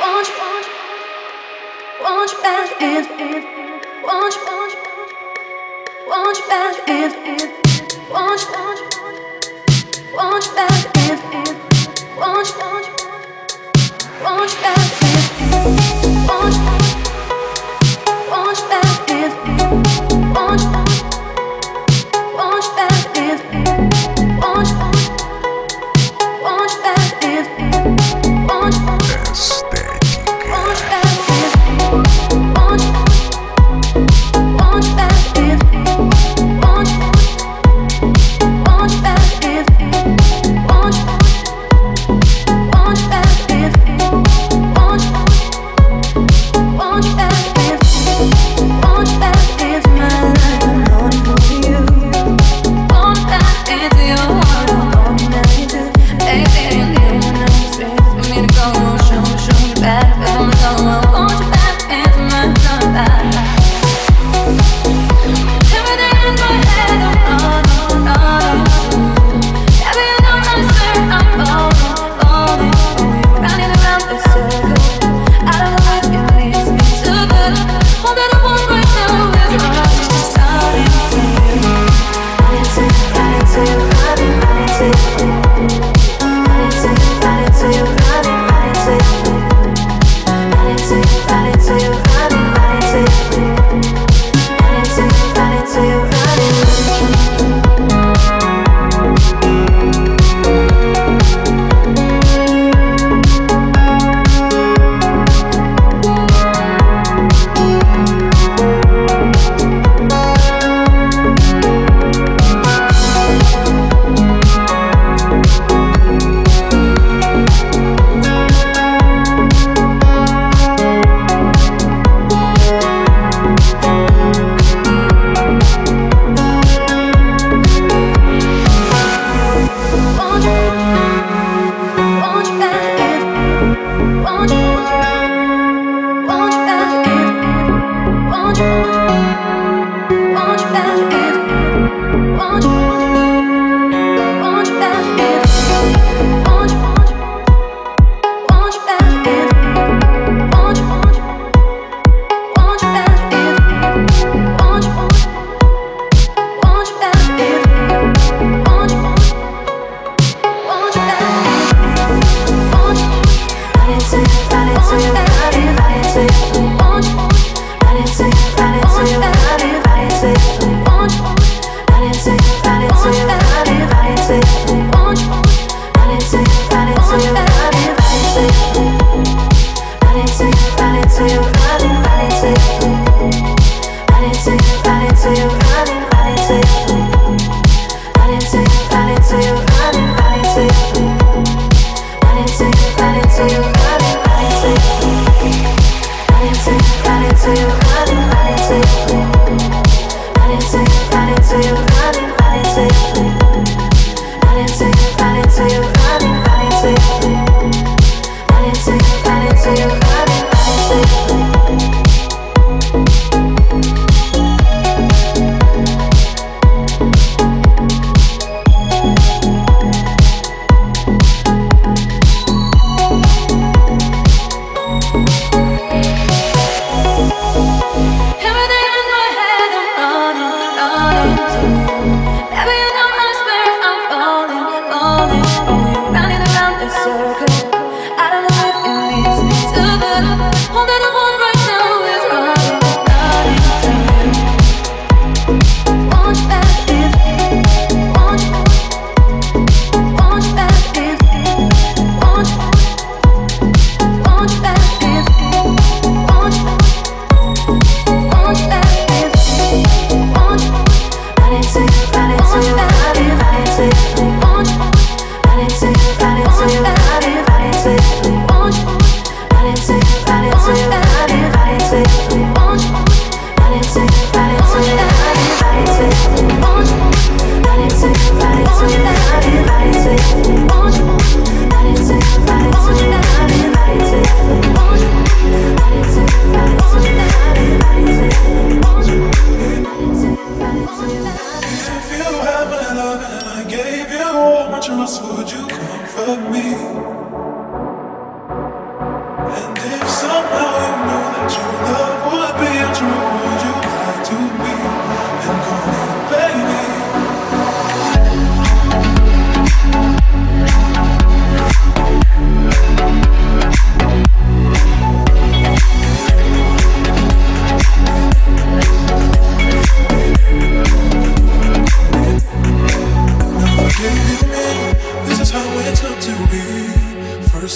want you, want you, back and want you, want you, back and want you, want you, back and want you, want you, back and want you, want you back and want you, want you back and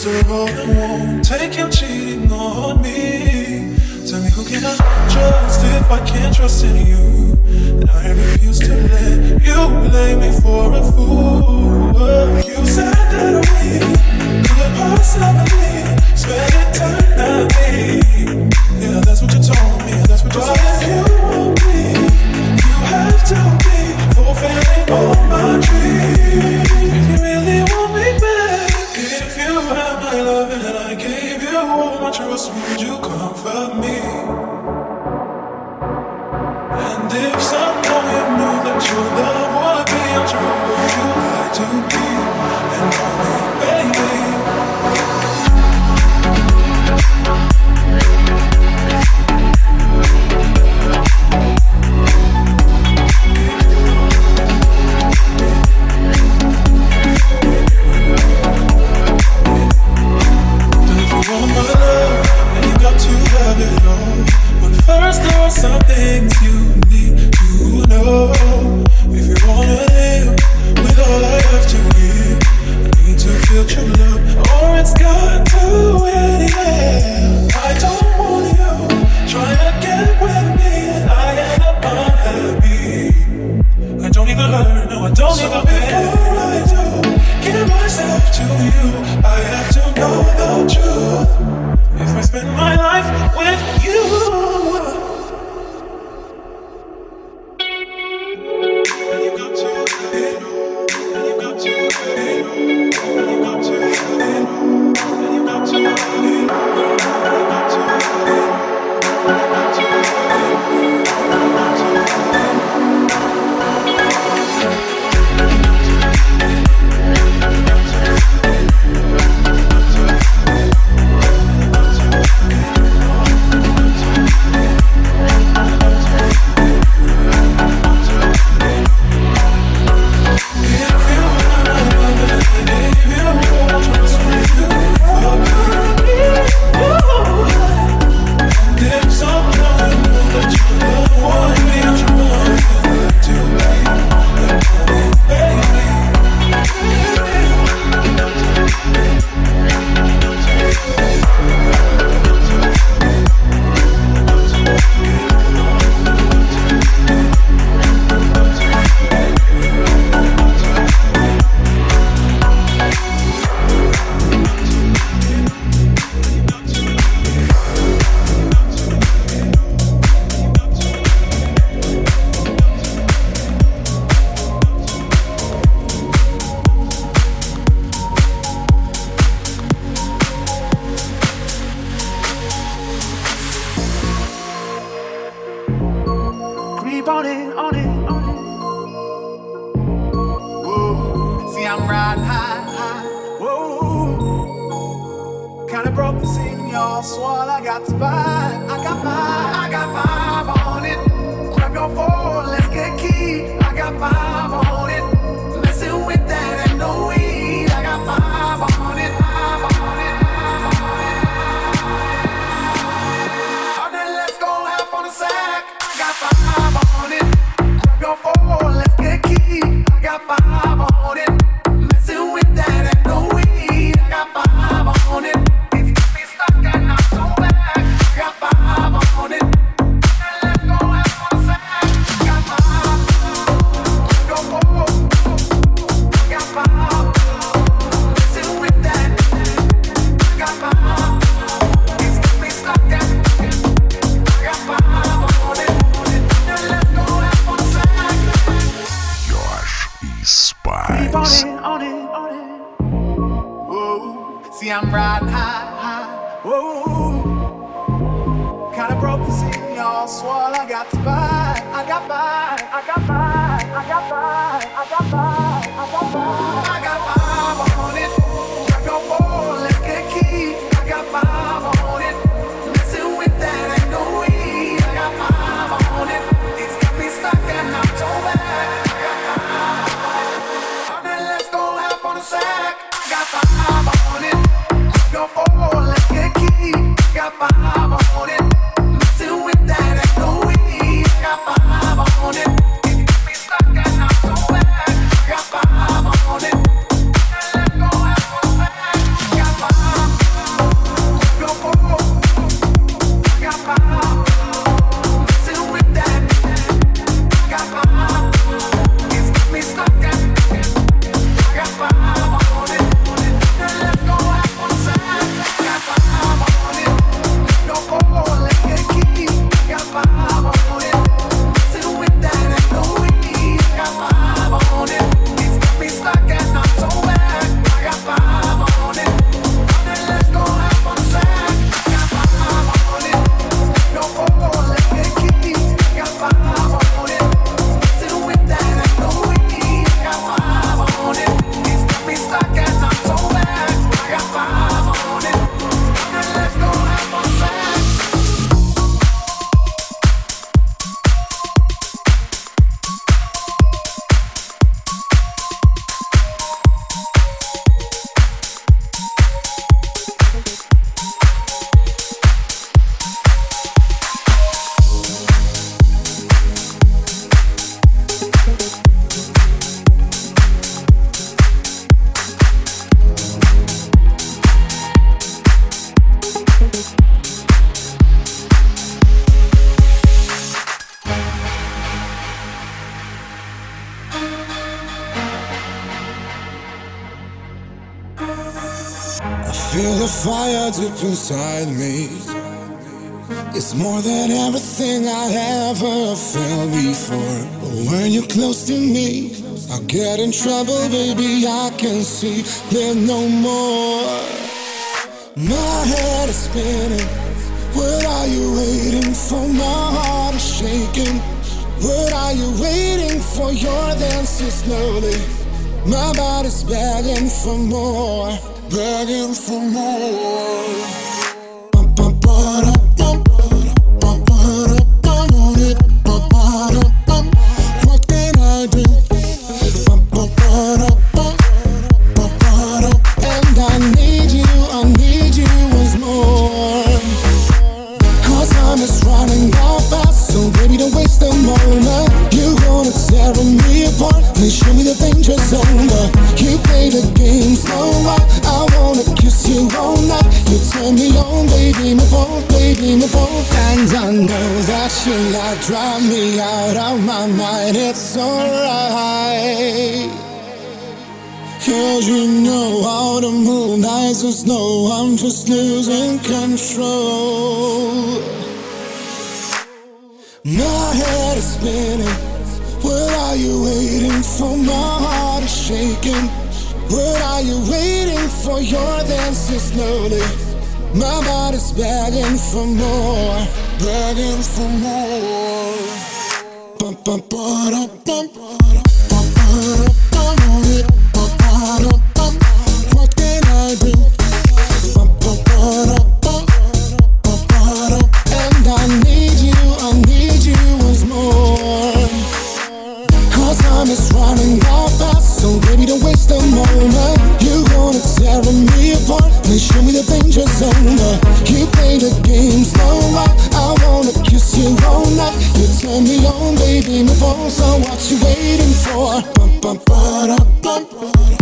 won't take your cheating on me. Tell me who can I trust if I can't trust in you? And I refuse to let you blame me for a fool. You said that we could possibly spend eternity. Yeah, that's what you told me. would you comfort me? Tune in, tune in, tune in. got the inside me. It's more than everything I ever felt before. But when you're close to me, I get in trouble, baby. I can see there's no more. My head is spinning. What are you waiting for? My heart is shaking. What are you waiting for? You're dancing slowly. My body's begging for more, begging for more. As snow, I'm just losing control. My head is spinning, what are you waiting for? My heart is shaking, what are you waiting for? Your dance is slowly, my body's begging for more begging for more. Bum, bum, ba, bum, You play the game slow you all night. You turn me on, baby, move on. So what you waiting for? Bum, bum, ba, da, bum,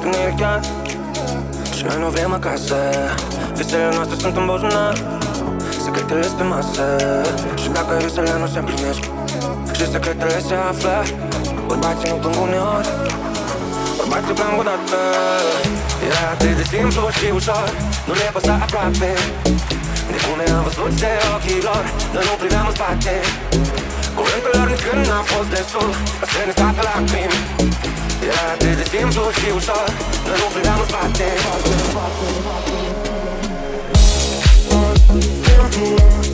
când e chiar Și noi nu vrem acasă. Visele noastre sunt în buzunar Secretele pe masă. Și dacă visele nu se împlinesc Și secretele se află Bărbații nu plâng uneori. Bărbații plâng odată. Era atât de simplu și ușor Nu le păsa aproape. De cum ne-am văzut de ochii lor Noi nu priveam în spate. Cuvântelor nici când n-a fost destul Ca să ne scoată lacrimi. Ja, dit is tiempo si usar, nos olvidamos parte. Tiempo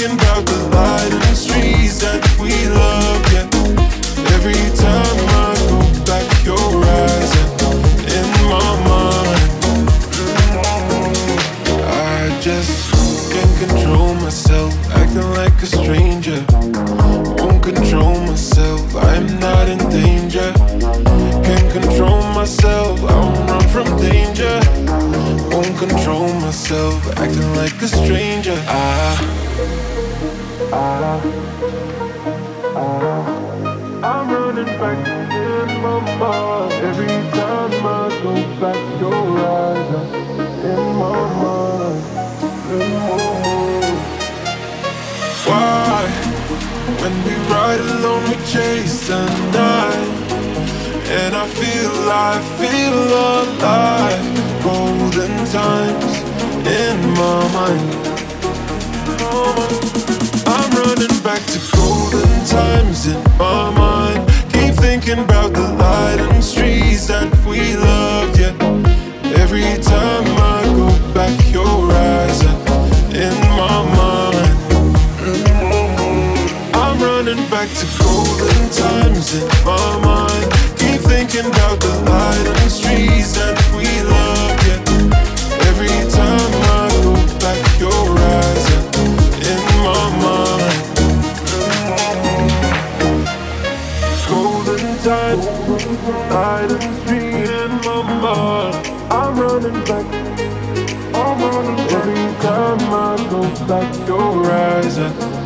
Thinking about the light and streets that we loved, yeah. Every time I go back, you're rising in my mind. I just can't control myself, acting like a stranger. Won't control myself, I'm not in danger. Can't control myself, I won't run from danger. Won't control myself, acting like a stranger. In I go back. Your eyes are in my mind. In my mind. Why? When we ride alone, we chase the night, and I feel, I feel alive. Golden times in my mind. In my mind. Keep thinking about the light and streets that we yeah. And street in my mind. I'm running back. I'm running back. Every time I go back, your eyes